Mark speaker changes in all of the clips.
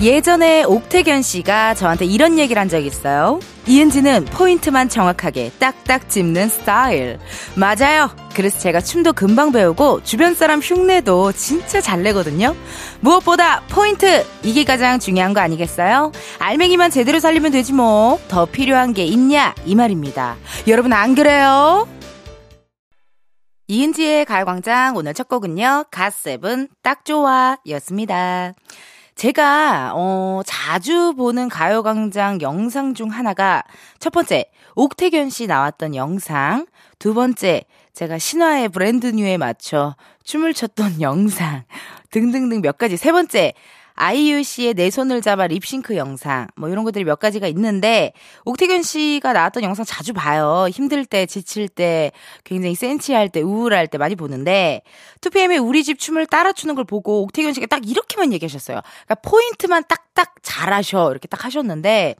Speaker 1: 예전에 옥태견 씨가 저한테 이런 얘기를 한 적이 있어요. 이은지는 포인트만 정확하게 딱딱 짚는 스타일. 맞아요. 그래서 제가 춤도 금방 배우고 주변 사람 흉내도 진짜 잘 내거든요. 무엇보다 포인트! 이게 가장 중요한 거 아니겠어요? 알맹이만 제대로 살리면 되지 뭐. 더 필요한 게 있냐? 이 말입니다. 여러분 안 그래요? 이은지의 가요광장 오늘 첫 곡은요. 갓세븐 딱 좋아 였습니다. 제가 어 자주 보는 가요 광장 영상 중 하나가 첫 번째 옥태견 씨 나왔던 영상, 두 번째 제가 신화의 브랜드 뉴에 맞춰 춤을 췄던 영상. 등등등 몇 가지. 세 번째 아이유 씨의 내 손을 잡아 립싱크 영상, 뭐 이런 것들이 몇 가지가 있는데, 옥택연 씨가 나왔던 영상 자주 봐요. 힘들 때, 지칠 때, 굉장히 센치할 때, 우울할 때 많이 보는데, 2PM의 우리 집 춤을 따라 추는 걸 보고 옥택연 씨가 딱 이렇게만 얘기하셨어요. 그러니까 포인트만 딱딱 잘하셔. 이렇게 딱 하셨는데,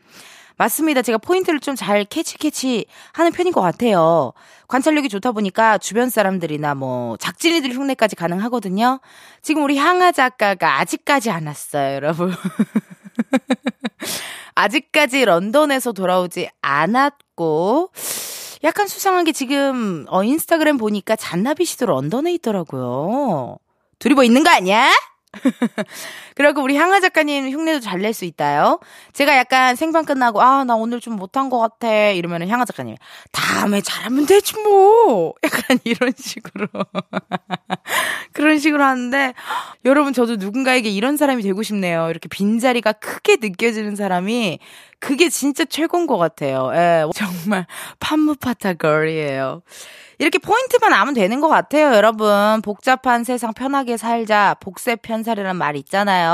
Speaker 1: 맞습니다. 제가 포인트를 좀 잘 캐치 캐치 하는 편인 것 같아요. 관찰력이 좋다 보니까 주변 사람들이나 뭐 작진이들 흉내까지 가능하거든요. 지금 우리 향아 작가가 아직까지 안 왔어요, 여러분. 아직까지 런던에서 돌아오지 않았고 약간 수상한 게 지금 어 인스타그램 보니까 잔나비 씨도 런던에 있더라고요. 둘이 뭐 있는 거 아니야? 그리고 우리 향아 작가님 흉내도 잘 낼 수 있다요. 제가 약간 생방 끝나고 아 나 오늘 좀 못한 것 같아 이러면은 향아 작가님 다음에 잘하면 되지 뭐 약간 이런 식으로 그런 식으로 하는데 여러분 저도 누군가에게 이런 사람이 되고 싶네요. 이렇게 빈 자리가 크게 느껴지는 사람이 그게 진짜 최고인 것 같아요. 예, 정말 판무파타 걸이에요. 이렇게 포인트만 아면 되는 것 같아요, 여러분. 복잡한 세상 편하게 살자. 복세 편살이란 말 있잖아요.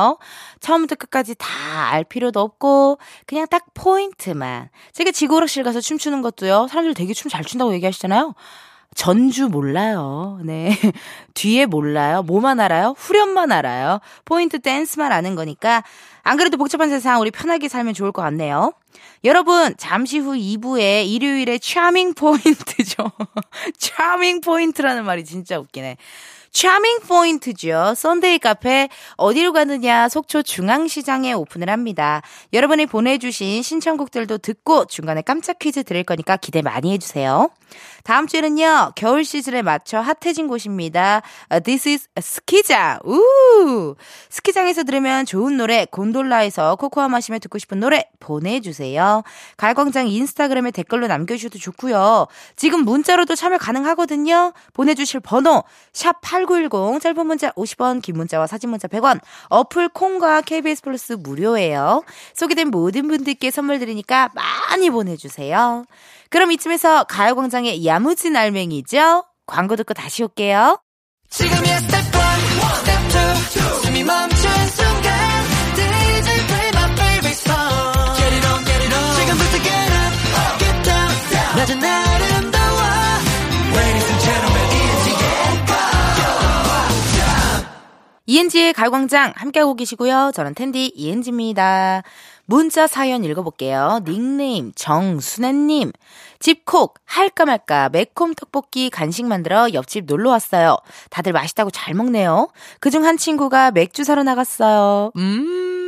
Speaker 1: 처음부터 끝까지 다 알 필요도 없고, 그냥 딱 포인트만. 제가 지구오락실 가서 춤추는 것도요, 사람들 되게 춤 잘 춘다고 얘기하시잖아요. 전주 몰라요. 네. 뒤에 몰라요. 뭐만 알아요? 후렴만 알아요. 포인트 댄스만 아는 거니까 안 그래도 복잡한 세상 우리 편하게 살면 좋을 것 같네요. 여러분, 잠시 후 2부에 일요일에 charming 포인트죠. charming 포인트라는 말이 진짜 웃기네. charming 포인트죠. 썬데이 카페 어디로 가느냐 속초 중앙시장에 오픈을 합니다. 여러분이 보내주신 신청곡들도 듣고 중간에 깜짝 퀴즈 드릴 거니까 기대 많이 해주세요. 다음 주에는요, 겨울 시즌에 맞춰 핫해진 곳입니다. Uh, this is 스키장. 우! 스키장에서 들으면 좋은 노래, 곤돌라에서 코코아 마시며 듣고 싶은 노래 보내주세요. 가요광장 인스타그램에 댓글로 남겨주셔도 좋고요. 지금 문자로도 참여 가능하거든요. 보내주실 번호, 샵 8910, 짧은 문자 50원, 긴 문자와 사진 문자 100원, 어플 콩과 KBS 플러스 무료예요. 소개된 모든 분들께 선물 드리니까 많이 보내주세요. 그럼 이쯤에서 가요광장의 야무진 알맹이죠? 광고 듣고 다시 올게요. 지금이야 스텝 1, 스텝 2, 숨이 멈춘 순간 지금부터 get up, get down 낮은 아 ENG의 가요광장 함께하고 계시고요. 저는 텐디 이은지입니다. 문자 사연 읽어볼게요. 닉네임 정순애님. 집콕 할까 말까 매콤 떡볶이 간식 만들어 옆집 놀러 왔어요. 다들 맛있다고 잘 먹네요. 그중 한 친구가 맥주 사러 나갔어요. 음.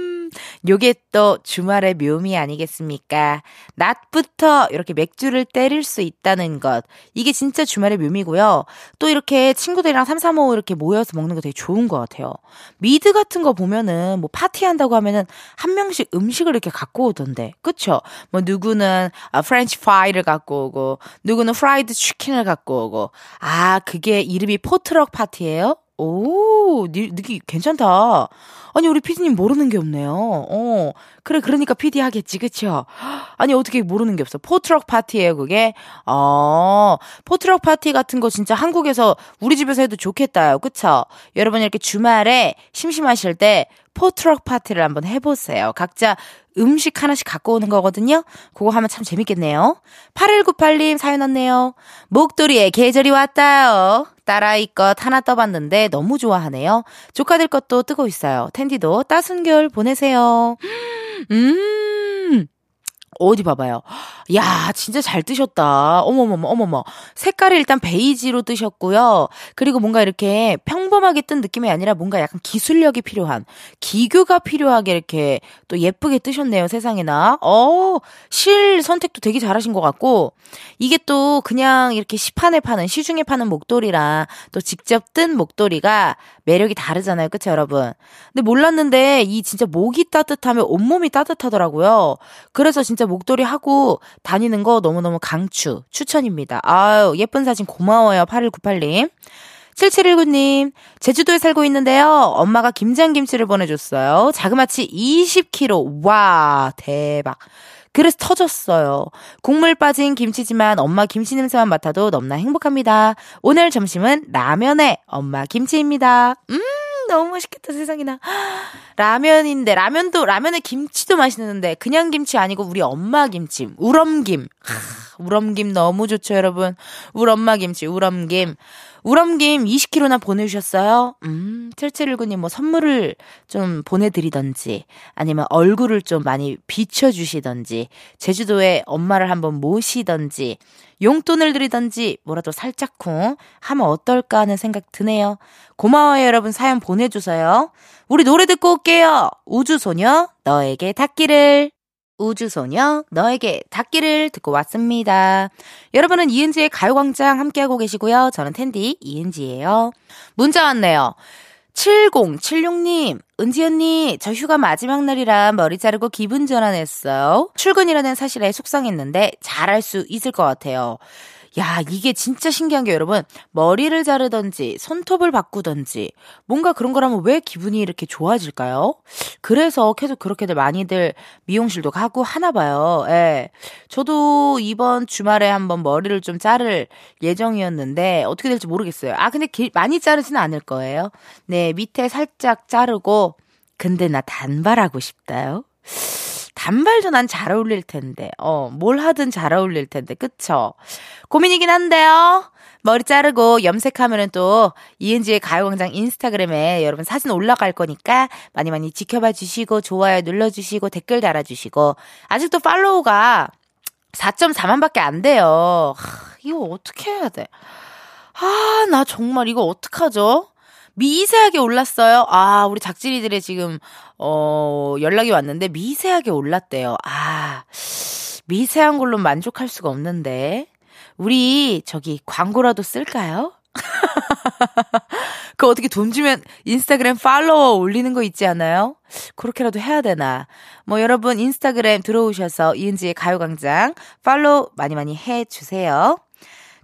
Speaker 1: 요게 또 주말의 묘미 아니겠습니까? 낮부터 이렇게 맥주를 때릴 수 있다는 것. 이게 진짜 주말의 묘미고요. 또 이렇게 친구들이랑 삼삼오오 이렇게 모여서 먹는 거 되게 좋은 것 같아요. 미드 같은 거 보면은 뭐 파티한다고 하면은 한 명씩 음식을 이렇게 갖고 오던데. 그쵸? 뭐 누구는 아, 프렌치 파이를 갖고 오고, 누구는 프라이드 치킨을 갖고 오고. 아, 그게 이름이 potluck 파티예요? 오, 느낌 괜찮다. 아니, 우리 피디님 모르는 게 없네요. 어, 그래, 그러니까 피디 하겠지, 그쵸? 아니, 어떻게 모르는 게 없어. potluck 파티예요 그게? 어, potluck 파티 같은 거 진짜 한국에서 우리 집에서 해도 좋겠다요. 그쵸? 여러분 이렇게 주말에 심심하실 때 potluck 파티를 한번 해보세요. 각자 음식 하나씩 갖고 오는 거거든요. 그거 하면 참 재밌겠네요. 8198님 사연 왔네요. 목도리에 계절이 왔다요. 딸아이 것 하나 떠봤는데 너무 좋아하네요. 조카들 것도 뜨고 있어요. 텐디도 따순 겨울 보내세요. 음. 어디 봐봐요. 야, 진짜 잘 뜨셨다. 어머머머, 어머머. 색깔이 일단 베이지로 뜨셨고요. 그리고 뭔가 이렇게 평범하게 뜬 느낌이 아니라 뭔가 약간 기술력이 필요한, 기교가 필요하게 이렇게 또 예쁘게 뜨셨네요, 세상에나. 어, 실 선택도 되게 잘하신 것 같고, 이게 또 그냥 이렇게 시판에 파는, 시중에 파는 목도리랑 또 직접 뜬 목도리가 매력이 다르잖아요. 그쵸, 여러분? 근데 몰랐는데 이 진짜 목이 따뜻하면 온몸이 따뜻하더라고요. 그래서 진짜 목도리 하고 다니는 거 너무너무 강추, 추천입니다. 아유, 예쁜 사진 고마워요. 8198님. 7719님, 제주도에 살고 있는데요. 엄마가 김장김치를 보내줬어요. 자그마치 20kg. 와, 대박. 그래서 터졌어요. 국물 빠진 김치지만 엄마 김치 냄새만 맡아도 너무나 행복합니다. 오늘 점심은 라면에 엄마 김치입니다. 음, 너무 맛있겠다, 세상에나. 라면인데, 라면도, 라면에 김치도 맛있는데, 그냥 김치 아니고 우리 엄마 김치, 우럼김. 우럼김 너무 좋죠, 여러분. 우리 엄마 김치, 우럼김. 우럼김 20kg나 보내주셨어요. 음, 7719님 뭐 선물을 좀 보내드리던지, 아니면 얼굴을 좀 많이 비춰주시던지, 제주도에 엄마를 한번 모시던지, 용돈을 드리던지, 뭐라도 살짝쿵 하면 어떨까 하는 생각 드네요. 고마워요, 여러분. 사연 보내주세요. 우리 노래 듣고 올게요. 우주소녀, 너에게 닿기를. 우주소녀, 너에게 닿기를 듣고 왔습니다. 여러분은 이은지의 가요광장 함께하고 계시고요. 저는 텐디 이은지예요. 문자 왔네요. 7076님, 은지 언니, 저 휴가 마지막 날이라 머리 자르고 기분 전환했어요. 출근이라는 사실에 속상했는데 잘할 수 있을 것 같아요. 야, 이게 진짜 신기한 게 여러분, 머리를 자르던지, 손톱을 바꾸던지, 뭔가 그런 거라면 왜 기분이 이렇게 좋아질까요? 그래서 계속 그렇게들 많이들 미용실도 가고 하나 봐요. 예. 저도 이번 주말에 한번 머리를 좀 자를 예정이었는데, 어떻게 될지 모르겠어요. 아, 근데 기, 많이 자르지는 않을 거예요. 네, 밑에 살짝 자르고, 근데 나 단발하고 싶다요. 단발도 난 잘 어울릴 텐데. 어, 뭘 하든 잘 어울릴 텐데. 그쵸? 고민이긴 한데요. 머리 자르고 염색하면은 또 이은지의 가요광장 인스타그램에 여러분 사진 올라갈 거니까 많이 많이 지켜봐 주시고 좋아요 눌러 주시고 댓글 달아 주시고 아직도 팔로우가 4.4만 밖에 안 돼요. 하, 이거 어떻게 해야 돼? 아, 나 정말 이거 어떡하죠? 미세하게 올랐어요. 아, 우리 작진이들의 지금, 어, 연락이 왔는데 미세하게 올랐대요. 아, 미세한 걸로 만족할 수가 없는데. 우리, 저기, 광고라도 쓸까요? 그 어떻게 돈 주면 인스타그램 팔로워 올리는 거 있지 않아요? 그렇게라도 해야 되나? 뭐 여러분 인스타그램 들어오셔서 이은지의 가요광장 팔로우 많이 많이 해주세요.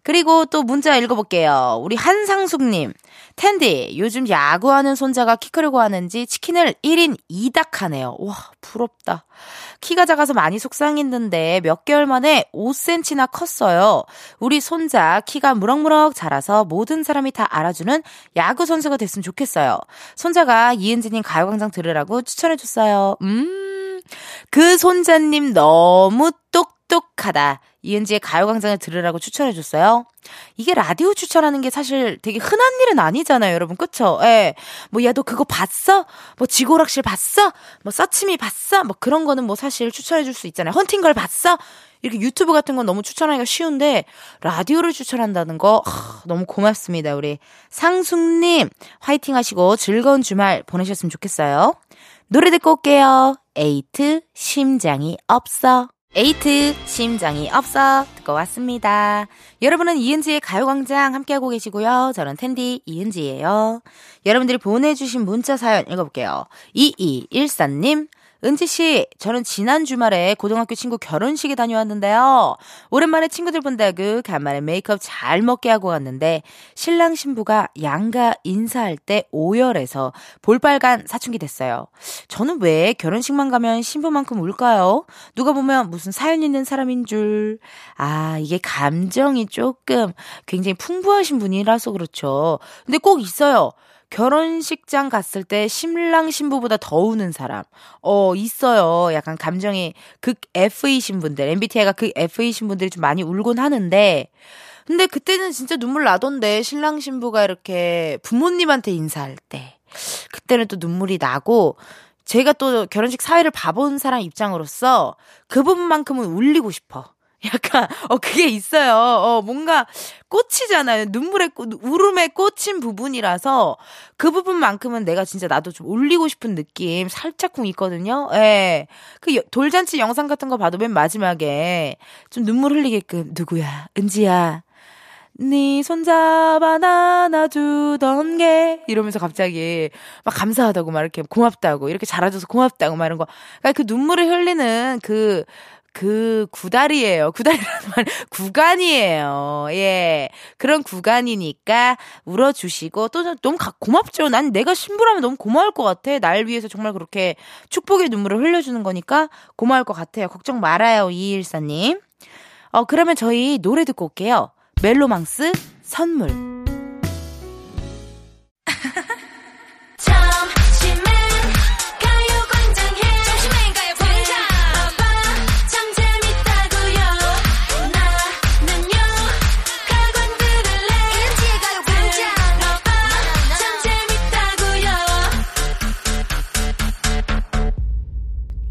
Speaker 1: 그리고 또 문자 읽어볼게요. 우리 한상숙님. 텐디, 요즘 야구하는 손자가 키 크려고 하는지 치킨을 1인 2닭 하네요. 와, 부럽다. 키가 작아서 많이 속상했는데 몇 개월 만에 5cm나 컸어요. 우리 손자 키가 무럭무럭 자라서 모든 사람이 다 알아주는 야구 선수가 됐으면 좋겠어요. 손자가 이은지님 가요광장 들으라고 추천해줬어요. 음, 그 손자님 너무 똑똑하다. 이은지의 가요광장을 들으라고 추천해줬어요. 이게 라디오 추천하는 게 사실 되게 흔한 일은 아니잖아요, 여러분. 그쵸? 예. 뭐, 야, 너 그거 봤어? 뭐, 지구오락실 봤어? 뭐, 서치미 봤어? 뭐, 그런 거는 뭐 사실 추천해줄 수 있잖아요. 헌팅걸 봤어? 이렇게 유튜브 같은 건 너무 추천하기가 쉬운데, 라디오를 추천한다는 거, 하, 너무 고맙습니다. 우리 상숙님, 화이팅 하시고 즐거운 주말 보내셨으면 좋겠어요. 노래 듣고 올게요. 에이트, 심장이 없어. 에이트 심장이 없어 듣고 왔습니다. 여러분은 이은지의 가요광장 함께하고 계시고요. 저는 은디 이은지예요. 여러분들이 보내주신 문자 사연 읽어볼게요. 2214님 은지 씨, 저는 지난 주말에 고등학교 친구 결혼식에 다녀왔는데요. 오랜만에 친구들 본다고 간만에 메이크업 잘 먹게 하고 갔는데 신랑 신부가 양가 인사할 때 오열해서 볼빨간 사춘기 됐어요. 저는 왜 결혼식만 가면 신부만큼 울까요? 누가 보면 무슨 사연 있는 사람인 줄. 아, 이게 감정이 조금 굉장히 풍부하신 분이라서 그렇죠. 근데 꼭 있어요. 결혼식장 갔을 때 신랑 신부보다 더 우는 사람. 어, 있어요. 약간 감정이 극 F이신 분들, MBTI가 극 F이신 분들이 좀 많이 울곤 하는데, 근데 그때는 진짜 눈물 나던데, 신랑 신부가 이렇게 부모님한테 인사할 때. 그때는 또 눈물이 나고, 제가 또 결혼식 사회를 봐본 사람 입장으로서 그 부분만큼은 울리고 싶어. 약간 어 그게 있어요. 어 뭔가 꽂히잖아요. 눈물에 울음에 꽂힌 부분이라서 그 부분만큼은 내가 진짜 나도 좀 울리고 싶은 느낌 살짝쿵 있거든요. 예. 그 돌잔치 영상 같은 거 봐도 맨 마지막에 좀 눈물 흘리게끔 누구야? 은지야. 네 손잡아 안아주던 게 이러면서 갑자기 막 감사하다고 막 이렇게 고맙다고 이렇게 잘해줘서 고맙다고 막 이런 거. 그러니까 그 눈물을 흘리는 그 그 구다리예요. 구다리라는 말 구간이에요. 예. 그런 구간이니까 울어주시고 또 너무 고맙죠. 난 내가 신부라면 너무 고마울 것 같아. 날 위해서 정말 그렇게 축복의 눈물을 흘려주는 거니까 고마울 것 같아요. 걱정 말아요. 이일사님. 어, 그러면 저희 노래 듣고 올게요. 멜로망스 선물.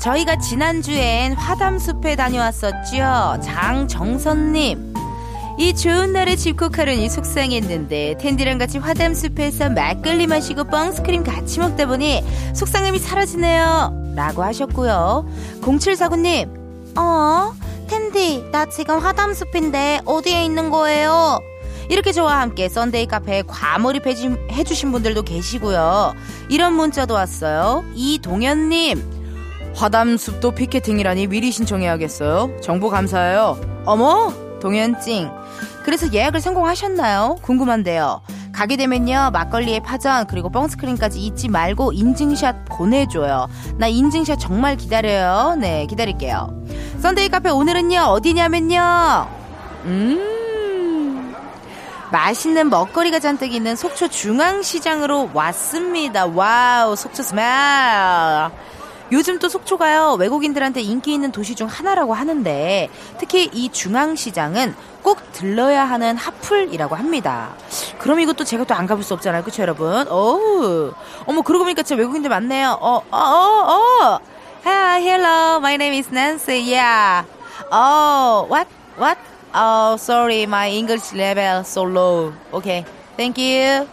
Speaker 1: 저희가 지난주엔 화담숲에 다녀왔었죠. 장정선님. 이 좋은 날에 집콕하려니 속상했는데 텐디랑 같이 화담숲에서 막걸리 마시고 뻥스크림 같이 먹다 보니 속상함이 사라지네요. 라고 하셨고요. 0749님. 어? 텐디 나 지금 화담숲인데 어디에 있는 거예요? 이렇게 저와 함께 Sunday 카페에 과몰입 해주신 분들도 계시고요. 이런 문자도 왔어요. 이동현님. 화담숲도 피켓팅이라니 미리 신청해야겠어요. 정보 감사해요. 어머, 동현 찡. 그래서 예약을 성공하셨나요? 궁금한데요. 가게 되면요 막걸리에 파전 그리고 뻥스크림까지 잊지 말고 인증샷 보내줘요 나 인증샷 정말 기다려요 네 기다릴게요 Sunday 카페 오늘은요 어디냐면요 음 맛있는 먹거리가 잔뜩 있는 속초 중앙시장으로 왔습니다 Wow 속초 smell 요즘 또 속초가요 외국인들한테 인기 있는 도시 중 하나라고 하는데 특히 이 중앙시장은 꼭 들러야 하는 핫플이라고 합니다. 그럼 이것도 제가 또 안 가볼 수 없잖아요, 그렇죠 여러분? 어우, 어머 그러고 보니까 진짜 외국인들 많네요. 어, 어, 어, 어. Hi, hello, my name is Nancy. Yeah. Oh, what, what? Oh, sorry, my English level so low. Okay, thank you.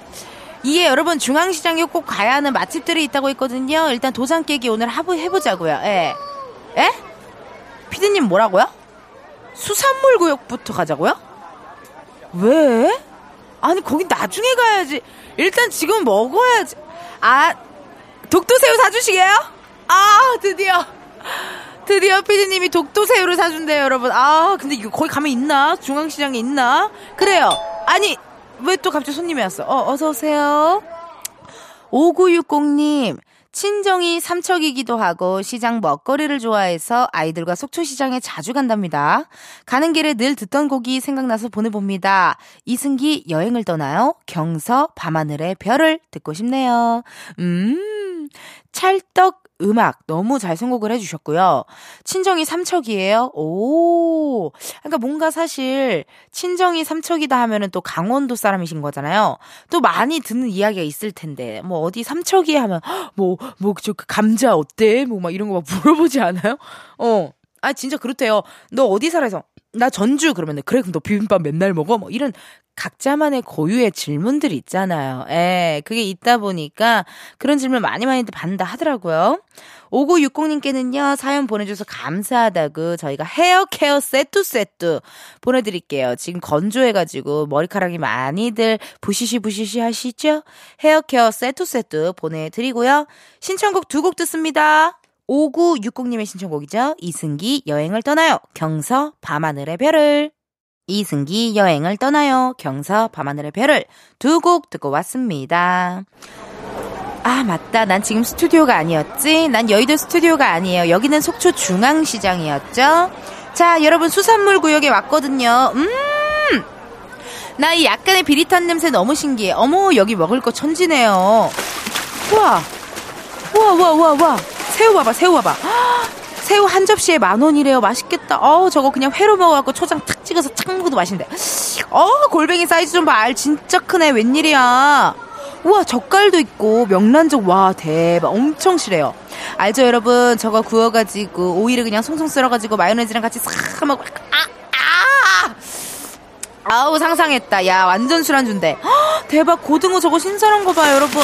Speaker 1: 이게 여러분 중앙시장에 꼭 가야 하는 맛집들이 있다고 했거든요. 일단 도장 깨기 오늘 하부 해보자고요. 예. 예? 피디님 뭐라고요? 수산물 구역부터 가자고요? 왜? 아니 거기 나중에 가야지. 일단 지금 먹어야지. 아 독도새우 사주시게요? 아 드디어 드디어 피디님이 독도새우를 사준대요 여러분. 아 근데 이거 거기 가면 있나? 중앙시장에 있나? 그래요. 아니 왜 또 갑자기 손님이 왔어? 어, 어서오세요. 5960님, 친정이 삼척이기도 하고 시장 먹거리를 좋아해서 아이들과 속초시장에 자주 간답니다. 가는 길에 늘 듣던 곡이 생각나서 보내봅니다. 이승기 여행을 떠나요? 경서 밤하늘의 별을 듣고 싶네요. 음, 찰떡 음악 너무 잘 선곡을 해주셨고요. 친정이 삼척이에요? 오. 그러니까 뭔가 사실 친정이 삼척이다 하면은 또 강원도 사람이신 거잖아요. 또 많이 듣는 이야기가 있을 텐데 뭐 어디 삼척이 하면 뭐뭐저그 감자 어때? 뭐 막 이런 거 막 물어보지 않아요? 어. 아 진짜 그렇대요. 너 어디 살아서 나 전주 그러면 그래 그럼 너 비빔밥 맨날 먹어 뭐 이런 각자만의 고유의 질문들이 있잖아요. 예, 그게 있다 보니까 그런 질문 많이 많이 받는다 하더라고요. 5960님께는요, 사연 보내줘서 감사하다고 저희가 헤어 케어 세트 세트 보내드릴게요. 지금 건조해가지고 머리카락이 많이들 부시시 부시시 하시죠? 헤어 케어 세트 세트 보내드리고요. 신청곡 두 곡 듣습니다. 5960님의 신청곡이죠. 이승기 여행을 떠나요. 경서 밤하늘의 별을. 이승기 여행을 떠나요. 경서 밤하늘의 별을 두 곡 듣고 왔습니다. 아, 맞다. 난 지금 스튜디오가 아니었지? 난 여의도 스튜디오가 아니에요. 여기는 속초 중앙시장이었죠? 자, 여러분 수산물 구역에 왔거든요. 음! 나 이 약간의 비릿한 냄새 너무 신기해. 어머, 여기 먹을 거 천지네요. 우와! 우와, 우와, 우와, 우와. 새우 봐봐, 새우 봐봐. 새우 한 접시에 만 원이래요. 맛있겠다. 어우, 저거 그냥 회로 먹어갖고 초장 탁 찍어서 착 먹어도 맛있는데. 어, 골뱅이 사이즈 좀 봐. 알 진짜 크네. 웬일이야. 우와, 젓갈도 있고, 명란젓, 와, 대박. 엄청 실해요. 알죠, 여러분? 저거 구워가지고, 오이를 그냥 송송 썰어가지고, 마요네즈랑 같이 싹 먹고, 아, 아! 아우, 상상했다. 야, 완전 술안주인데. 대박, 고등어 저거 신선한 거 봐요, 여러분.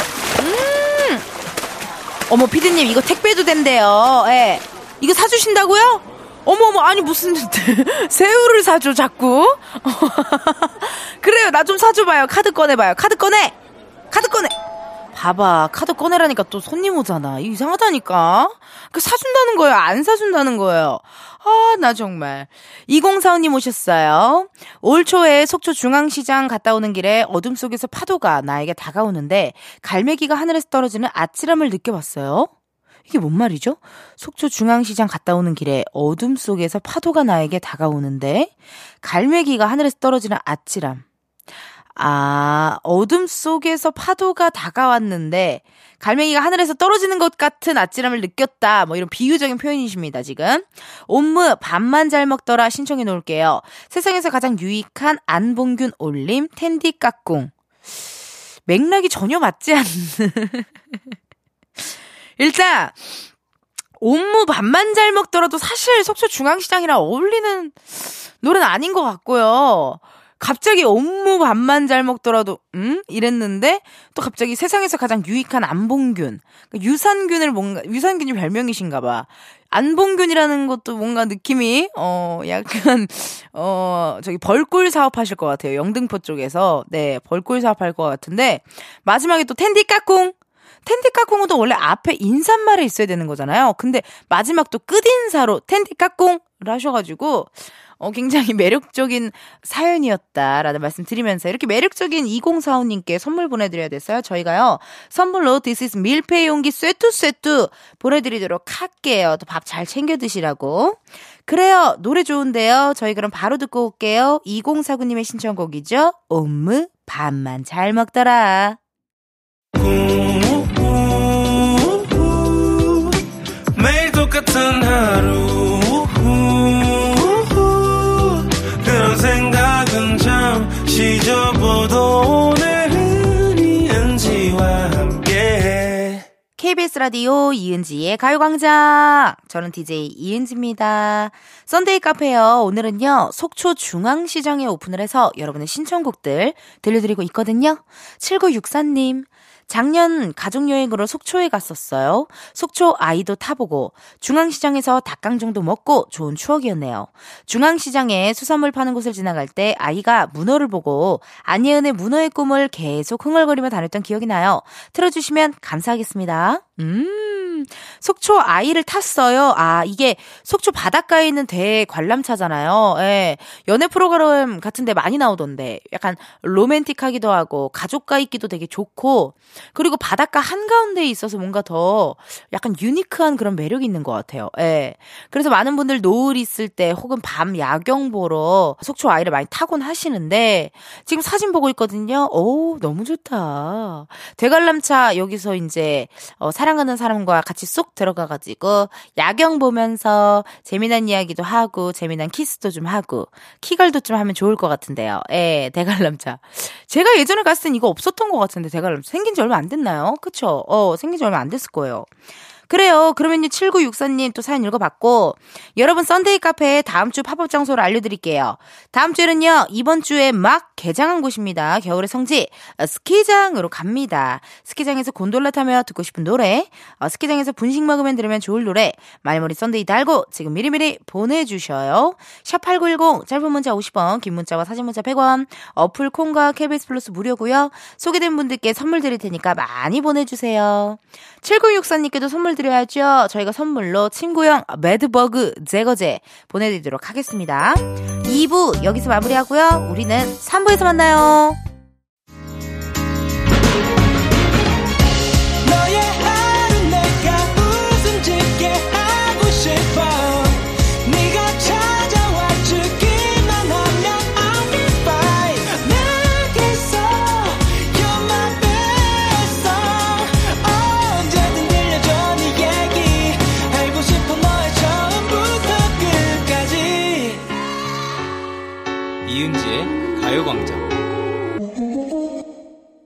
Speaker 1: 음! 어머, 피디님, 이거 택배도 된대요. 예. 이거 사주신다고요? 어머 어머, 아니, 무슨, 새우를 사줘, 자꾸? 그래요, 나 좀 사줘봐요. 카드 꺼내봐요. 카드 꺼내! 카드 꺼내! 봐봐, 카드 꺼내라니까 또 손님 오잖아. 이상하다니까? 그 사준다는 거예요? 안 사준다는 거예요? 아, 나 정말. 2045님 오셨어요. 올 초에 속초 중앙시장 갔다 오는 길에 어둠 속에서 파도가 나에게 다가오는데 갈매기가 하늘에서 떨어지는 아찔함을 느껴봤어요. 이게 뭔 말이죠? 속초 중앙시장 갔다 오는 길에 어둠 속에서 파도가 나에게 다가오는데 갈매기가 하늘에서 떨어지는 아찔함. 아, 어둠 속에서 파도가 다가왔는데 갈매기가 하늘에서 떨어지는 것 같은 아찔함을 느꼈다. 뭐 이런 비유적인 표현이십니다, 지금. 옴므 밥만 잘 먹더라 신청해 놓을게요. 세상에서 가장 유익한 안봉균 올림 텐디 까꿍. 맥락이 전혀 맞지 않는. 일단 옴무 밥만 잘 먹더라도 사실 속초 중앙시장이랑 어울리는 노래는 아닌 것 같고요. 갑자기 옴무 밥만 잘 먹더라도 음 이랬는데 또 갑자기 세상에서 가장 유익한 안봉균. 그러니까 유산균을 뭔가 유산균이 별명이신가 봐. 안봉균이라는 것도 뭔가 느낌이 어 약간 어 저기 벌꿀 사업하실 것 같아요. 영등포 쪽에서. 네 벌꿀 사업할 것 같은데 마지막에 또 텐디 까꿍. 텐디 까꿍도 원래 앞에 인사말에 있어야 되는 거잖아요. 근데 마지막 또 끝인사로 텐디 까꿍을 하셔가지고 어, 굉장히 매력적인 사연이었다라는 말씀 드리면서 이렇게 매력적인 2045님께 선물 보내드려야 됐어요. 저희가요, 선물로 This is 밀폐 용기 쇠뚜쇠뚜 보내드리도록 할게요. 또 밥 잘 챙겨 드시라고. 그래요. 노래 좋은데요. 저희 그럼 바로 듣고 올게요. 2049님의 신청곡이죠. 옴므 밥만 잘 먹더라. 매일 똑같은 하루 KBS 라디오 이은지의 가요광장 저는 DJ 이은지입니다. Sunday 카페요. 오늘은요 속초 중앙시장에 오픈을 해서 여러분의 신청곡들 들려드리고 있거든요. 7964님 작년 가족여행으로 속초에 갔었어요. 속초 아이도 타보고 중앙시장에서 닭강정도 먹고 좋은 추억이었네요. 중앙시장에 수산물 파는 곳을 지나갈 때 아이가 문어를 보고 안예은의 문어의 꿈을 계속 흥얼거리며 다녔던 기억이 나요. 틀어주시면 감사하겠습니다. 음, 속초 아이를 탔어요. 아, 이게 속초 바닷가에 있는 대 관람차잖아요. 예. 연애 프로그램 같은데 많이 나오던데. 약간 로맨틱하기도 하고, 가족과 있기도 되게 좋고, 그리고 바닷가 한가운데에 있어서 뭔가 더 약간 유니크한 그런 매력이 있는 것 같아요. 예. 그래서 많은 분들 노을 있을 때 혹은 밤 야경 보러 속초 아이를 많이 타곤 하시는데, 지금 사진 보고 있거든요. 오, 너무 좋다. 대관람차 여기서 이제, 어, 사랑하는 사람과 같이 쏙 들어가가지고 야경 보면서 재미난 이야기도 하고 재미난 키스도 좀 하고 키걸도 좀 하면 좋을 것 같은데요. 예, 대관람차. 제가 예전에 갔을 땐 이거 없었던 것 같은데 대관람차 생긴 지 얼마 안 됐나요? 그쵸? 어, 생긴 지 얼마 안 됐을 거예요. 그래요. 그러면요, 7964님 또 사연 읽어봤고, 여러분 Sunday 카페에 다음 주 팝업 장소를 알려드릴게요. 다음 주에는요, 이번 주에 막 개장한 곳입니다. 겨울의 성지, 어, 스키장으로 갑니다. 스키장에서 곤돌라 타며 듣고 싶은 노래, 어, 스키장에서 분식 먹으면 들으면 좋을 노래, 말머리 Sunday 달고 지금 미리미리 보내주셔요. 샵8910, 짧은 문자 50원, 긴 문자와 사진 문자 100원, 어플 콩과 KBS 플러스 무료고요 소개된 분들께 선물 드릴 테니까 많이 보내주세요. 7964님께도 선물 드려야죠. 저희가 선물로 친구형 매드버그 제거제 보내드리도록 하겠습니다. 2부 여기서 마무리하고요. 우리는 3부에서 만나요.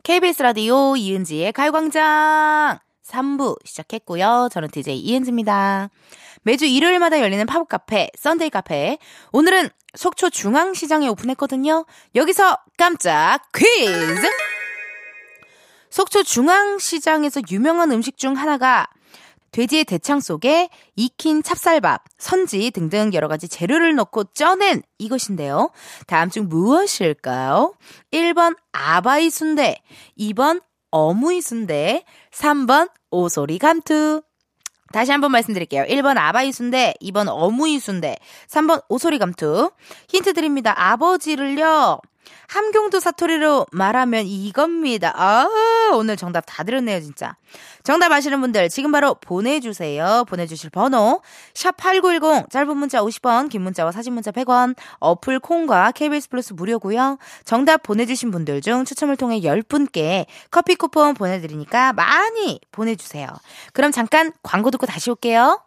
Speaker 1: KBS 라디오 이은지의 가요광장 3부 시작했고요. 저는 DJ 이은지입니다. 매주 일요일마다 열리는 팝업 카페, Sunday 카페. 오늘은 속초 중앙시장에 오픈했거든요. 여기서 깜짝 퀴즈! 속초 중앙시장에서 유명한 음식 중 하나가 돼지의 대창 속에 익힌 찹쌀밥, 선지 등등 여러 가지 재료를 넣고 쪄낸 이것인데요. 다음 중 무엇일까요? 1번 아바이 순대, 2번 어무이 순대, 3번 오소리 감투. 다시 한번 말씀드릴게요. 1번 아바이 순대, 2번 어무이 순대, 3번 오소리 감투. 힌트 드립니다. 아버지를요. 함경도 사투리로 말하면 이겁니다. 아, 오늘 정답 다 들었네요, 진짜. 정답 아시는 분들 지금 바로 보내주세요. 보내주실 번호 샵8910 짧은 문자 50원 긴 문자와 사진 문자 100원 어플 콩과 KBS 플러스 무료고요. 정답 보내주신 분들 중 추첨을 통해 10분께 커피 쿠폰 보내드리니까 많이 보내주세요. 그럼 잠깐 광고 듣고 다시 올게요.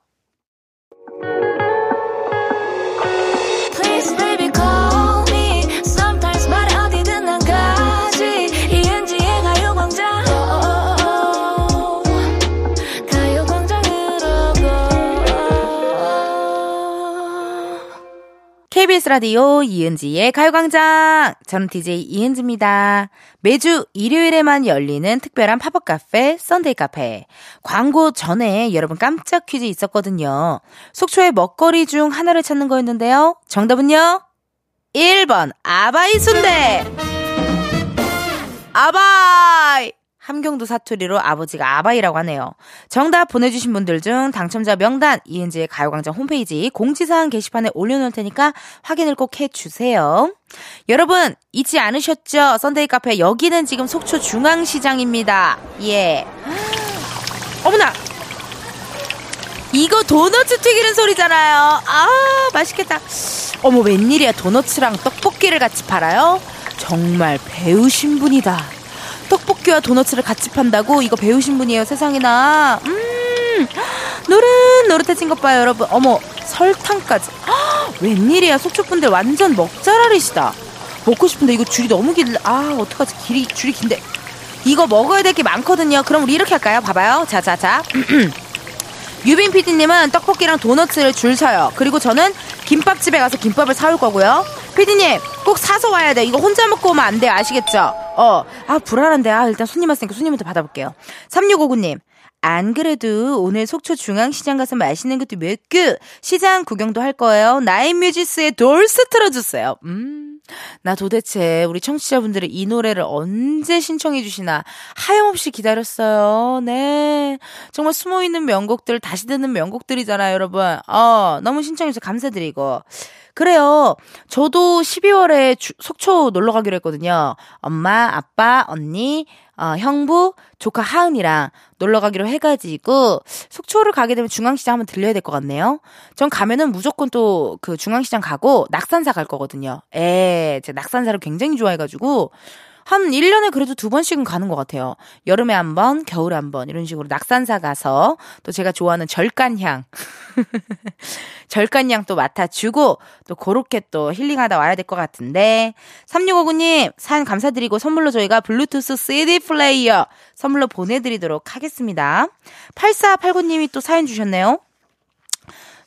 Speaker 1: 라디오 이은지의 가요광장. 저는 DJ 이은지입니다. 매주 일요일에만 열리는 특별한 팝업 카페, Sunday 카페. 광고 전에 여러분 깜짝 퀴즈 있었거든요. 속초의 먹거리 중 하나를 찾는 거였는데요. 정답은요? 1번, 아바이 순대! 아바이! 함경도 사투리로 아버지가 아바이라고 하네요. 정답 보내주신 분들 중 당첨자 명단 이은지의 가요광장 홈페이지 공지사항 게시판에 올려놓을 테니까 확인을 꼭 해주세요. 여러분 잊지 않으셨죠? Sunday 카페 여기는 지금 속초 중앙시장입니다. 예. 어머나 이거 도너츠 튀기는 소리잖아요. 아 맛있겠다. 어머 웬일이야 도너츠랑 떡볶이를 같이 팔아요? 정말 배우신 분이다. 떡볶이와 도너츠를 같이 판다고? 이거 배우신 분이에요, 세상에나. 음, 노릇노릇해진 것 봐요, 여러분. 어머, 설탕까지. 아, 웬일이야, 속초분들 완전 먹자라리시다. 먹고 싶은데 이거 줄이 너무 길, 아, 어떡하지, 길이, 줄이 긴데. 이거 먹어야 될 게 많거든요. 그럼 우리 이렇게 할까요? 봐봐요. 자, 자, 자. 유빈 PD님은 떡볶이랑 도너츠를 줄 서요. 그리고 저는 김밥집에 가서 김밥을 사올 거고요. PD님, 꼭 사서 와야 돼. 이거 혼자 먹고 오면 안 돼. 아시겠죠? 어, 아, 불안한데. 아, 일단 손님 왔으니까 손님한테 받아볼게요. 3659님. 안 그래도 오늘 속초 중앙시장 가서 맛있는 것도 몇 개, 시장 구경도 할 거예요. 나인뮤지스의 돌스 틀어주세요. 음. 나 도대체 우리 청취자분들이 이 노래를 언제 신청해 주시나 하염없이 기다렸어요. 네. 정말 숨어 있는 명곡들 다시 듣는 명곡들이잖아요, 여러분. 어, 너무 신청해 주셔서 감사드리고. 그래요. 저도 12월에 주, 속초 놀러 가기로 했거든요. 엄마, 아빠, 언니, 어, 형부, 조카 하은이랑 놀러 가기로 해가지고 속초를 가게 되면 중앙시장 한번 들려야 될 것 같네요. 전 가면은 무조건 또 그 중앙시장 가고 낙산사 갈 거거든요. 에, 제가 낙산사를 굉장히 좋아해가지고 한 1년에 그래도 두 번씩은 가는 것 같아요. 여름에 한 번, 겨울에 한 번, 이런 식으로 낙산사 가서 또 제가 좋아하는 절간향. 절간향 또 맡아주고 또 그렇게 또 힐링하다 와야 될 것 같은데 3659님 사연 감사드리고 선물로 저희가 블루투스 CD 플레이어 선물로 보내드리도록 하겠습니다. 8489님이 또 사연 주셨네요.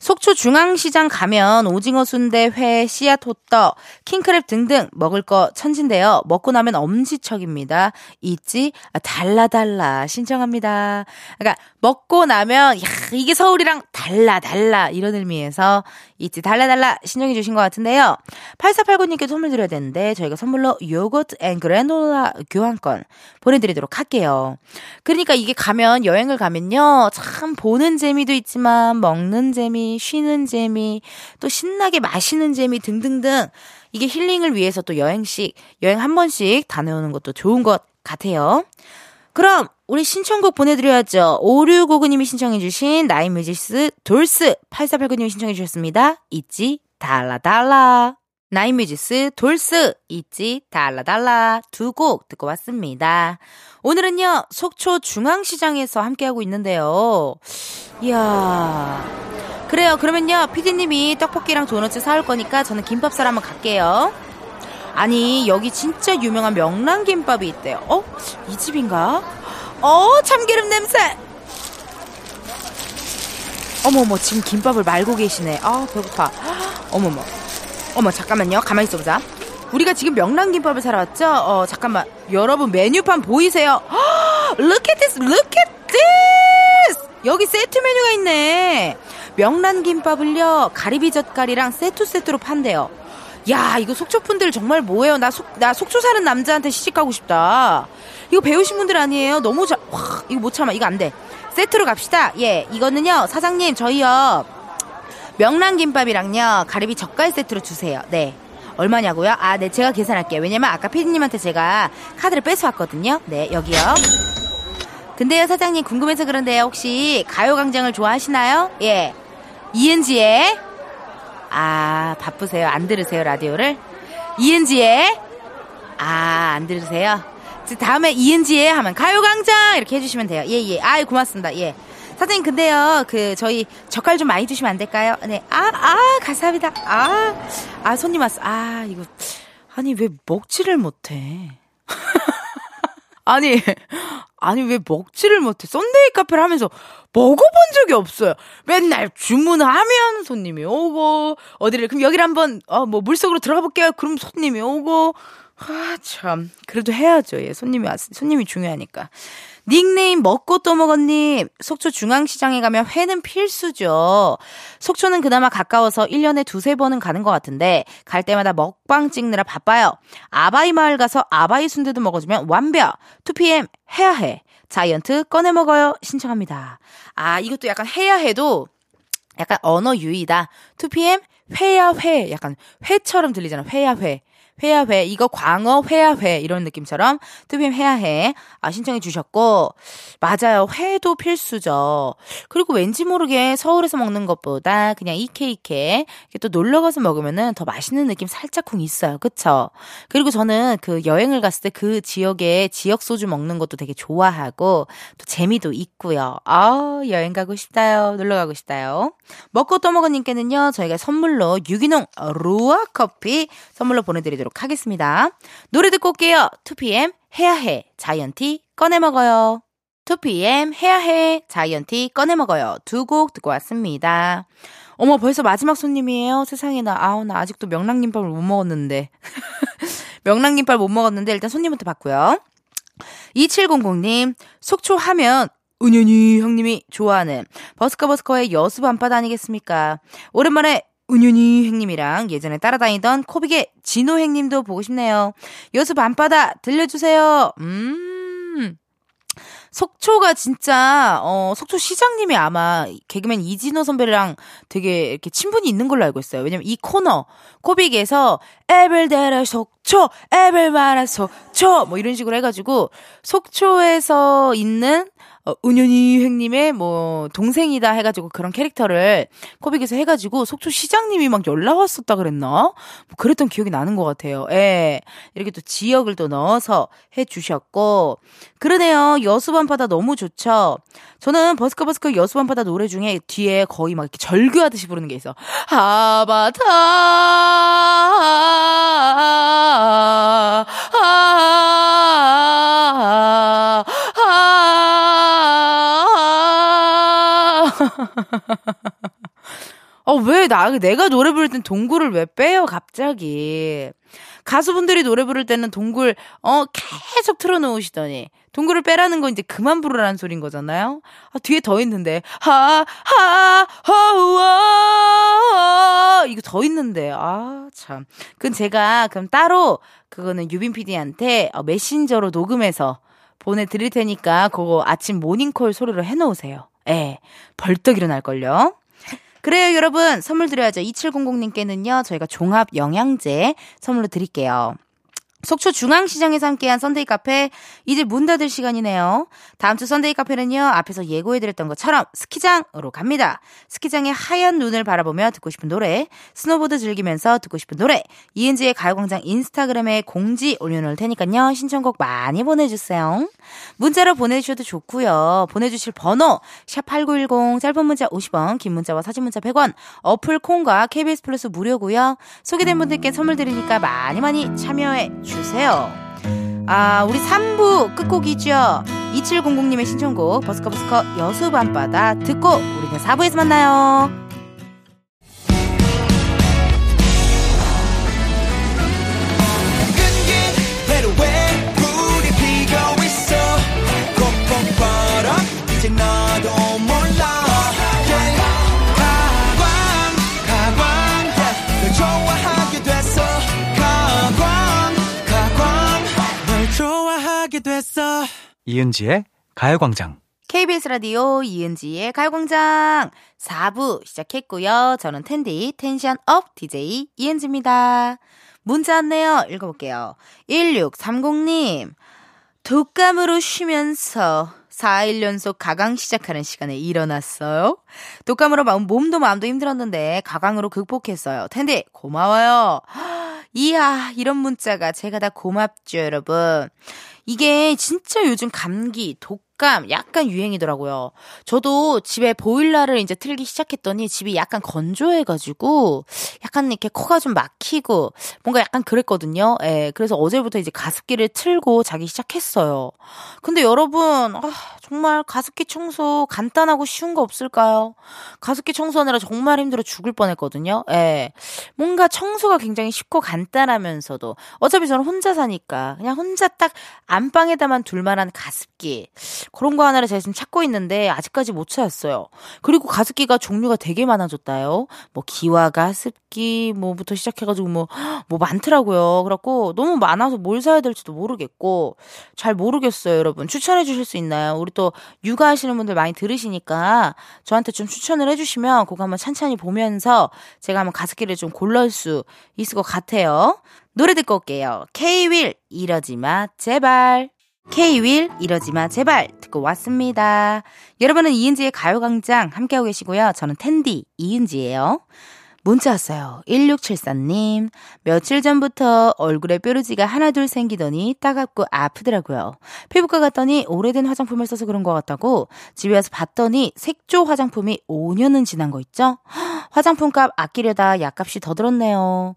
Speaker 1: 속초 중앙시장 가면 오징어 순대, 회, 씨앗 호떡, 킹크랩 등등 먹을 거 천진데요. 먹고 나면 엄지척입니다. 있지? 아, 달라 달라 신청합니다. 그러니까 먹고 나면 야 이게 서울이랑 달라 달라 이런 의미에서 ITZY 달라달라 신청해 주신 것 같은데요. 8489님께 선물 드려야 되는데 저희가 선물로 요거트 and 그래놀라 교환권 보내드리도록 할게요. 그러니까 이게 가면 여행을 가면요 참 보는 재미도 있지만 먹는 재미 쉬는 재미, 또 신나게 마시는 재미 등등등 이게 힐링을 위해서 또 여행씩 여행 한 번씩 다녀오는 것도 좋은 것 같아요. 그럼 우리 신청곡 보내드려야죠. 5659님이 신청해주신 나인뮤지스 Dolls 8489님이 신청해주셨습니다. ITZY 달라달라 나인뮤지스 돌스 있지 달라달라 두 곡 듣고 왔습니다. 오늘은요 속초 중앙시장에서 함께하고 있는데요. 이야 그래요. 그러면요. 피디님이 떡볶이랑 도넛 사올 거니까 저는 김밥사러 한번 갈게요. 아니, 여기 진짜 유명한 명란김밥이 있대요. 어? 이 집인가? 어, 참기름 냄새! 어머머, 지금 김밥을 말고 계시네. 아, 배고파. 어머머. 어머, 잠깐만요. 가만히 있어보자. 우리가 지금 명란김밥을 사러 왔죠? 어, 잠깐만. 여러분, 메뉴판 보이세요? look at this! look at this! 여기 세트 메뉴가 있네. 명란김밥을요, 가리비 젓갈이랑 세트 세트로 판대요. 야, 이거 속초분들 정말 뭐예요? 나 속, 나 속초 사는 남자한테 시집가고 싶다. 이거 배우신 분들 아니에요? 너무 잘, 와, 이거 못 참아. 이거 안 돼. 세트로 갑시다. 예, 이거는요, 사장님, 저희요, 명란김밥이랑요, 가리비 젓갈 세트로 주세요. 네. 얼마냐고요? 아, 네, 제가 계산할게요. 왜냐면 아까 피디님한테 제가 카드를 뺏어왔거든요. 네, 여기요. 근데요, 사장님 궁금해서 그런데요, 혹시 가요광장을 좋아하시나요? 예. 이은지의 아 바쁘세요. 안 들으세요 라디오를? 이은지의 아 안 들으세요? 다음에 이은지의 하면 가요광장! 이렇게 해주시면 돼요. 예예. 예. 아이 고맙습니다. 예. 사장님 근데요 그 저희 젓갈 좀 많이 주시면 안 될까요? 네 아아 아, 감사합니다. 아아 아, 손님 왔어. 아 이거 아니 왜 먹지를 못해? 아니 아니 왜 먹지를 못해 Sunday 카페를 하면서 먹어본 적이 없어요. 맨날 주문하면 손님이 오고 어디를 그럼 여기를 한번 어 뭐 물속으로 들어가 볼게요. 그럼 손님이 오고 아 참 그래도 해야죠. 예 손님이 왔 손님이 중요하니까. 닉네임 먹고 또 먹었님. 속초 중앙시장에 가면 회는 필수죠. 속초는 그나마 가까워서 1년에 두세 번은 가는 것 같은데 갈 때마다 먹방 찍느라 바빠요. 아바이 마을 가서 아바이 순대도 먹어주면 완벽. 2PM 해야 해. 자이언트 꺼내 먹어요. 신청합니다. 아, 이것도 약간 해야 해도 약간 언어 유의다. 2PM 회야 회. 약간 회처럼 들리잖아. 회야 회. 회야회, 이거 광어 회야회, 이런 느낌처럼 투빔 회야해, 아, 신청해 주셨고, 맞아요. 회도 필수죠. 그리고 왠지 모르게 서울에서 먹는 것보다 그냥 이케이케, 또 놀러 가서 먹으면은 더 맛있는 느낌 살짝쿵 있어요. 그쵸? 그리고 저는 그 여행을 갔을 때 그 지역에 지역 소주 먹는 것도 되게 좋아하고, 또 재미도 있고요. 아 여행 가고 싶다요. 놀러 가고 싶다요. 먹고 또 먹어님께는요, 저희가 선물로 유기농 루아 커피 선물로 보내드리도록 드리도록 하겠습니다. 노래 듣고 올게요. 2PM 해야 해. 자이언티 꺼내 먹어요. 2PM 해야 해. 자이언티 꺼내 먹어요. 두 곡 듣고 왔습니다. 어머, 벌써 마지막 손님이에요. 세상에나. 아우, 나 아직도 명랑김밥을 못 먹었는데. 명랑김밥 못 먹었는데 일단 손님부터 받고요. 2700님, 속초 하면 은연히 형님이 좋아하는 버스커 버스커의 여수 밤바다 아니겠습니까? 오랜만에 은윤이 행님이랑 예전에 따라다니던 코빅의 진호 행님도 보고 싶네요. 여수 밤바다 들려주세요. 음. 속초가 진짜 어 속초 시장님이 아마 개그맨 이진호 선배랑 되게 이렇게 친분이 있는 걸로 알고 있어요. 왜냐면 이 코너 코빅에서 에벨데라 속초 에벨마라 속초 뭐 이런 식으로 해가지고 속초에서 있는 어, 은현이 행님의 뭐, 동생이다 해가지고 그런 캐릭터를 코빅에서 해가지고 속초 시장님이 막 연락 왔었다 그랬나? 뭐 그랬던 기억이 나는 것 같아요. 예. 이렇게 또 지역을 또 넣어서 해주셨고. 그러네요. 여수밤바다 너무 좋죠? 저는 버스커 버스커 여수밤바다 노래 중에 뒤에 거의 막 이렇게 절규하듯이 부르는 게 있어. 하바타, 아, 아, 아, 어, 왜, 나, 내가 노래 부를 땐 동굴을 왜 빼요, 갑자기. 가수분들이 노래 부를 때는 동굴, 어, 계속 틀어놓으시더니. 동굴을 빼라는 건 이제 그만 부르라는 소린 거잖아요? 아, 뒤에 더 있는데. 하, 하, 하우와. 이거 더 있는데. 아, 참. 그건 제가, 그럼 따로, 그거는 유빈 PD한테 어, 메신저로 녹음해서 보내드릴 테니까, 그거 아침 모닝콜 소리로 해놓으세요. 예. 벌떡 일어날걸요? 그래요, 여러분. 선물 드려야죠. 2700님께는요, 저희가 종합 영양제 선물로 드릴게요. 속초 중앙시장에서 함께한 Sunday 카페 이제 문 닫을 시간이네요. 다음 주 Sunday 카페는요. 앞에서 예고해드렸던 것처럼 스키장으로 갑니다. 스키장의 하얀 눈을 바라보며 듣고 싶은 노래, 스노보드 즐기면서 듣고 싶은 노래, 이은지의 가요광장 인스타그램에 공지 올려놓을 테니까요. 신청곡 많이 보내주세요. 문자로 보내주셔도 좋고요. 보내주실 번호 샵8910 짧은 문자 50원, 긴 문자와 사진 문자 100원, 어플 콩과 KBS 플러스 무료고요. 소개된 분들께 선물 드리니까 많이 많이 참여해 주세요. 주세요. 아, 우리 3부 끝곡이죠. 2700님의 신청곡 버스커버스커 여수 밤바다 듣고 우리는 4부에서 만나요.
Speaker 2: 됐어. 이은지의 가요광장.
Speaker 1: KBS 라디오 이은지의 가요광장 4부 시작했고요. 저는 텐디 텐션 업 DJ 이은지입니다. 문자 왔네요. 읽어볼게요. 1630님. 독감으로 쉬면서 4일 연속 가강 시작하는 시간에 일어났어요. 독감으로 마음, 몸도 마음도 힘들었는데 가강으로 극복했어요. 텐디 고마워요. 이야 이런 문자가 제가 다 고맙죠 여러분. 이게 진짜 요즘 감기, 독감 약간 유행이더라고요. 저도 집에 보일러를 이제 틀기 시작했더니 집이 약간 건조해가지고 약간 이렇게 코가 좀 막히고 뭔가 약간 그랬거든요. 예. 그래서 어제부터 이제 가습기를 틀고 자기 시작했어요. 근데 여러분, 아, 정말 가습기 청소 간단하고 쉬운 거 없을까요? 가습기 청소하느라 정말 힘들어 죽을 뻔했거든요. 예. 뭔가 청소가 굉장히 쉽고 간단하면서도 어차피 저는 혼자 사니까 그냥 혼자 딱 안방에다만 둘만한 가습기 그런 거 하나를 제가 지금 찾고 있는데 아직까지 못 찾았어요. 그리고 가습기가 종류가 되게 많아졌다요. 뭐 기와 가습기 뭐부터 시작해가지고 뭐뭐 뭐 많더라고요. 그래갖고 너무 많아서 뭘 사야 될지도 모르겠고 잘 모르겠어요, 여러분. 추천해 주실 수 있나요? 우리 또 육아하시는 분들 많이 들으시니까 저한테 좀 추천을 해주시면 그거 한번 찬찬히 보면서 제가 한번 가습기를 좀 골라올 수 있을 것 같아요. 노래 듣고 올게요. K-윌 이러지마 제발. K-윌 이러지마 제발 듣고 왔습니다. 여러분은 이은지의 가요광장 함께하고 계시고요. 저는 텐디 이은지예요. 문자 왔어요. 1674님. 며칠 전부터 얼굴에 뾰루지가 하나둘 생기더니 따갑고 아프더라고요. 피부과 갔더니 오래된 화장품을 써서 그런 것 같다고 집에 와서 봤더니 색조 화장품이 5년은 지난 거 있죠? 화장품 값 아끼려다 약값이 더 들었네요.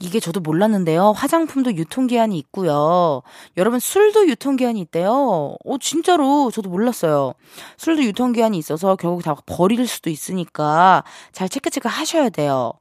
Speaker 1: 이게 저도 몰랐는데요. 화장품도 유통기한이 있고요. 여러분, 술도 유통기한이 있대요. 어, 진짜로 저도 몰랐어요. 술도 유통기한이 있어서 결국 다 버릴 수도 있으니까 잘 체크체크 하셔야 돼요.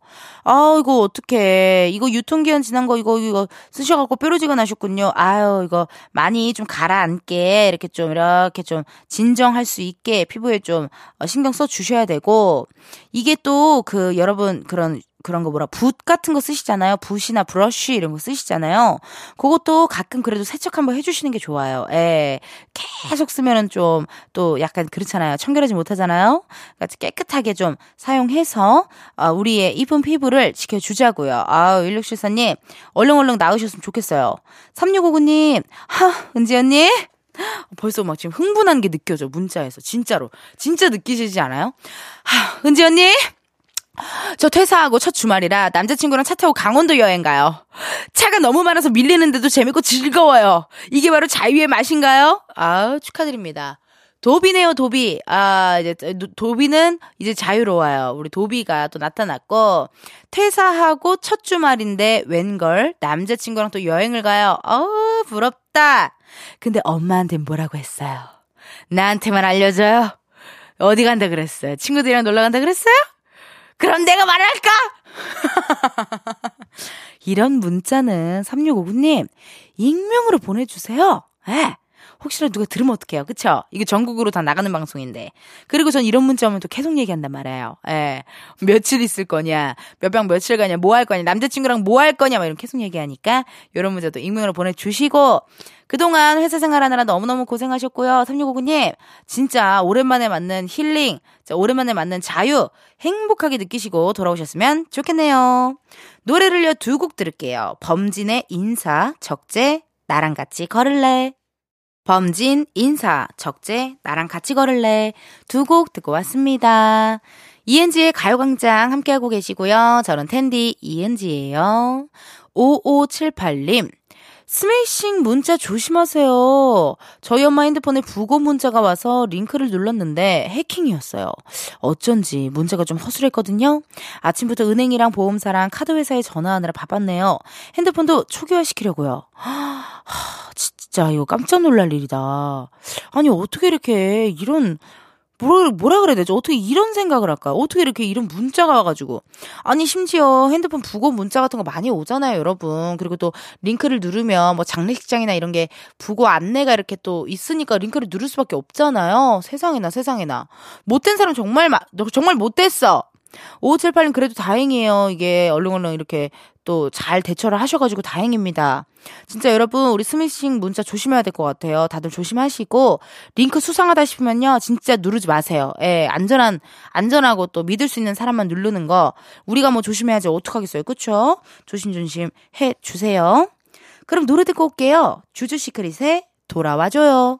Speaker 1: 아, 이거 어떡해. 이거 유통기한 지난 거 이거, 이거 쓰셔갖고 뾰루지가 나셨군요. 아유, 이거 많이 좀 가라앉게 이렇게 좀, 이렇게 좀 진정할 수 있게 피부에 좀 어, 신경 써 주셔야 되고, 이게 또 그 여러분 그런 그런 거 뭐라 붓 같은 거 쓰시잖아요. 붓이나 브러쉬 이런 거 쓰시잖아요. 그것도 가끔 그래도 세척 한번 해주시는 게 좋아요. 예. 계속 쓰면은 좀 또 약간 그렇잖아요. 청결하지 못하잖아요. 그러니까 깨끗하게 좀 사용해서 어, 우리의 이쁜 피부를 지켜주자고요. 아우 1674님 얼렁얼렁 나으셨으면 좋겠어요. 3659님 하 은지 언니 벌써 막 지금 흥분한 게 느껴져, 문자에서. 진짜로. 진짜 느끼시지 않아요? 하, 은지 언니? 저 퇴사하고 첫 주말이라 남자친구랑 차 타고 강원도 여행 가요. 차가 너무 많아서 밀리는데도 재밌고 즐거워요. 이게 바로 자유의 맛인가요? 아 축하드립니다. 도비네요, 도비. 아, 이제, 도비는 이제 자유로워요. 우리 도비가 또 나타났고, 퇴사하고 첫 주말인데, 웬걸, 남자친구랑 또 여행을 가요. 어 부럽다. 근데 엄마한테 뭐라고 했어요? 나한테만 알려줘요? 어디 간다 그랬어요? 친구들이랑 놀러 간다 그랬어요? 그럼 내가 말할까? 이런 문자는 3659님, 익명으로 보내주세요. 예. 혹시라도 누가 들으면 어떡해요. 그쵸? 이게 전국으로 다 나가는 방송인데. 그리고 전 이런 문자 오면 또 계속 얘기한단 말이에요. 예. 며칠 있을 거냐, 몇 방 며칠 가냐, 뭐 할 거냐, 남자친구랑 뭐 할 거냐, 막 이런 계속 얘기하니까, 이런 문자도 익명으로 보내주시고, 그동안 회사 생활하느라 너무너무 고생하셨고요. 3659님, 진짜 오랜만에 맞는 힐링, 오랜만에 맞는 자유, 행복하게 느끼시고 돌아오셨으면 좋겠네요. 노래를요, 두 곡 들을게요. 범진의 인사, 적재, 나랑 같이 걸을래. 범진, 인사, 적재, 나랑 같이 걸을래. 두 곡 듣고 왔습니다. 이은지의 가요광장 함께하고 계시고요. 저는 텐디 이은지예요. 5578님. 스매싱 문자 조심하세요. 저희 엄마 핸드폰에 부고 문자가 와서 링크를 눌렀는데 해킹이었어요. 어쩐지 문자가 좀 허술했거든요. 아침부터 은행이랑 보험사랑 카드회사에 전화하느라 바빴네요. 핸드폰도 초기화시키려고요. 하, 진짜 이거 깜짝 놀랄 일이다. 아니 어떻게 이렇게 이런 뭐라, 뭐라 그래야 되죠? 어떻게 이런 생각을 할까? 어떻게 이렇게 이런 문자가 와가지고. 아니, 심지어 핸드폰 부고 문자 같은 거 많이 오잖아요, 여러분. 그리고 또 링크를 누르면 뭐 장례식장이나 이런 게 부고 안내가 이렇게 또 있으니까 링크를 누를 수밖에 없잖아요. 세상에나, 세상에나. 못된 사람 정말, 정말 못됐어. 5578님 그래도 다행이에요. 이게 얼른얼른 이렇게 또 잘 대처를 하셔가지고 다행입니다. 진짜 여러분 우리 스미싱 문자 조심해야 될 것 같아요. 다들 조심하시고 링크 수상하다 싶으면요 진짜 누르지 마세요. 예, 안전한 안전하고 또 믿을 수 있는 사람만 누르는 거 우리가 뭐 조심해야지 어떡하겠어요, 그쵸? 조심조심 해 주세요. 그럼 노래 듣고 올게요. 주주 시크릿의 돌아와줘요.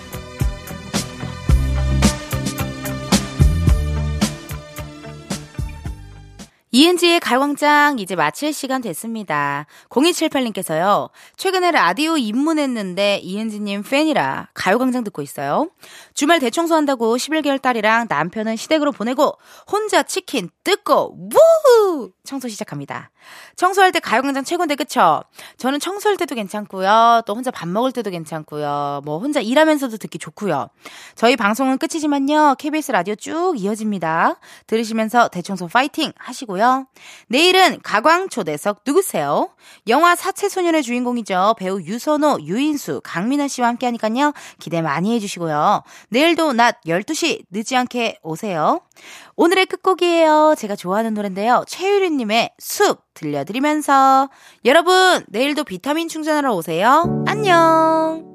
Speaker 1: 이은지의 가광장 이제 마칠 시간 됐습니다. 0278님께서요. 최근에 라디오 입문했는데 이은지님 팬이라 가요광장 듣고 있어요. 주말 대청소한다고 11개월 딸이랑 남편은 시댁으로 보내고 혼자 치킨 뜯고 우 청소 시작합니다. 청소할 때 가요광장 최고인데 그쵸? 저는 청소할 때도 괜찮고요. 또 혼자 밥 먹을 때도 괜찮고요. 뭐 혼자 일하면서도 듣기 좋고요. 저희 방송은 끝이지만요. KBS 라디오 쭉 이어집니다. 들으시면서 대청소 파이팅 하시고요. 내일은 가광 초대석 누구세요? 영화 사채소년의 주인공이죠. 배우 유선호, 유인수, 강민아 씨와 함께 하니까요. 기대 많이 해주시고요. 내일도 낮 12시 늦지 않게 오세요. 오늘의 끝곡이에요. 제가 좋아하는 노래인데요. 최유리님의 숲 들려드리면서 여러분 내일도 비타민 충전하러 오세요. 안녕.